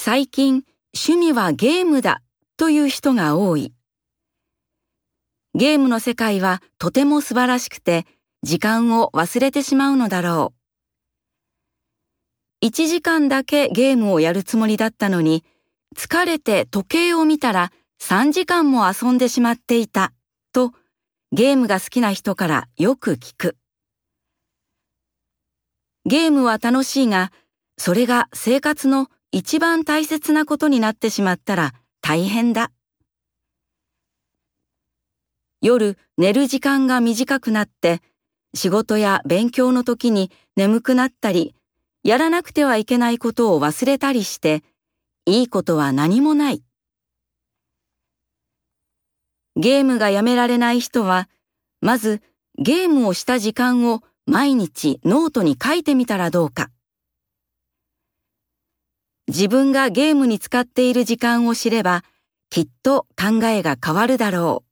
最近趣味はゲームだという人が多い。ゲームの世界はとても素晴らしくて時間を忘れてしまうのだろう。1時間だけゲームをやるつもりだったのに疲れて時計を見たら3時間も遊んでしまっていたとゲームが好きな人からよく聞く。ゲームは楽しいが、それが生活の一番大切なことになってしまったら大変だ。夜寝る時間が短くなって仕事や勉強の時に眠くなったり、やらなくてはいけないことを忘れたりして、いいことは何もない。ゲームがやめられない人は、まずゲームをした時間を毎日ノートに書いてみたらどうか。自分がゲームに使っている時間を知れば、きっと考えが変わるだろう。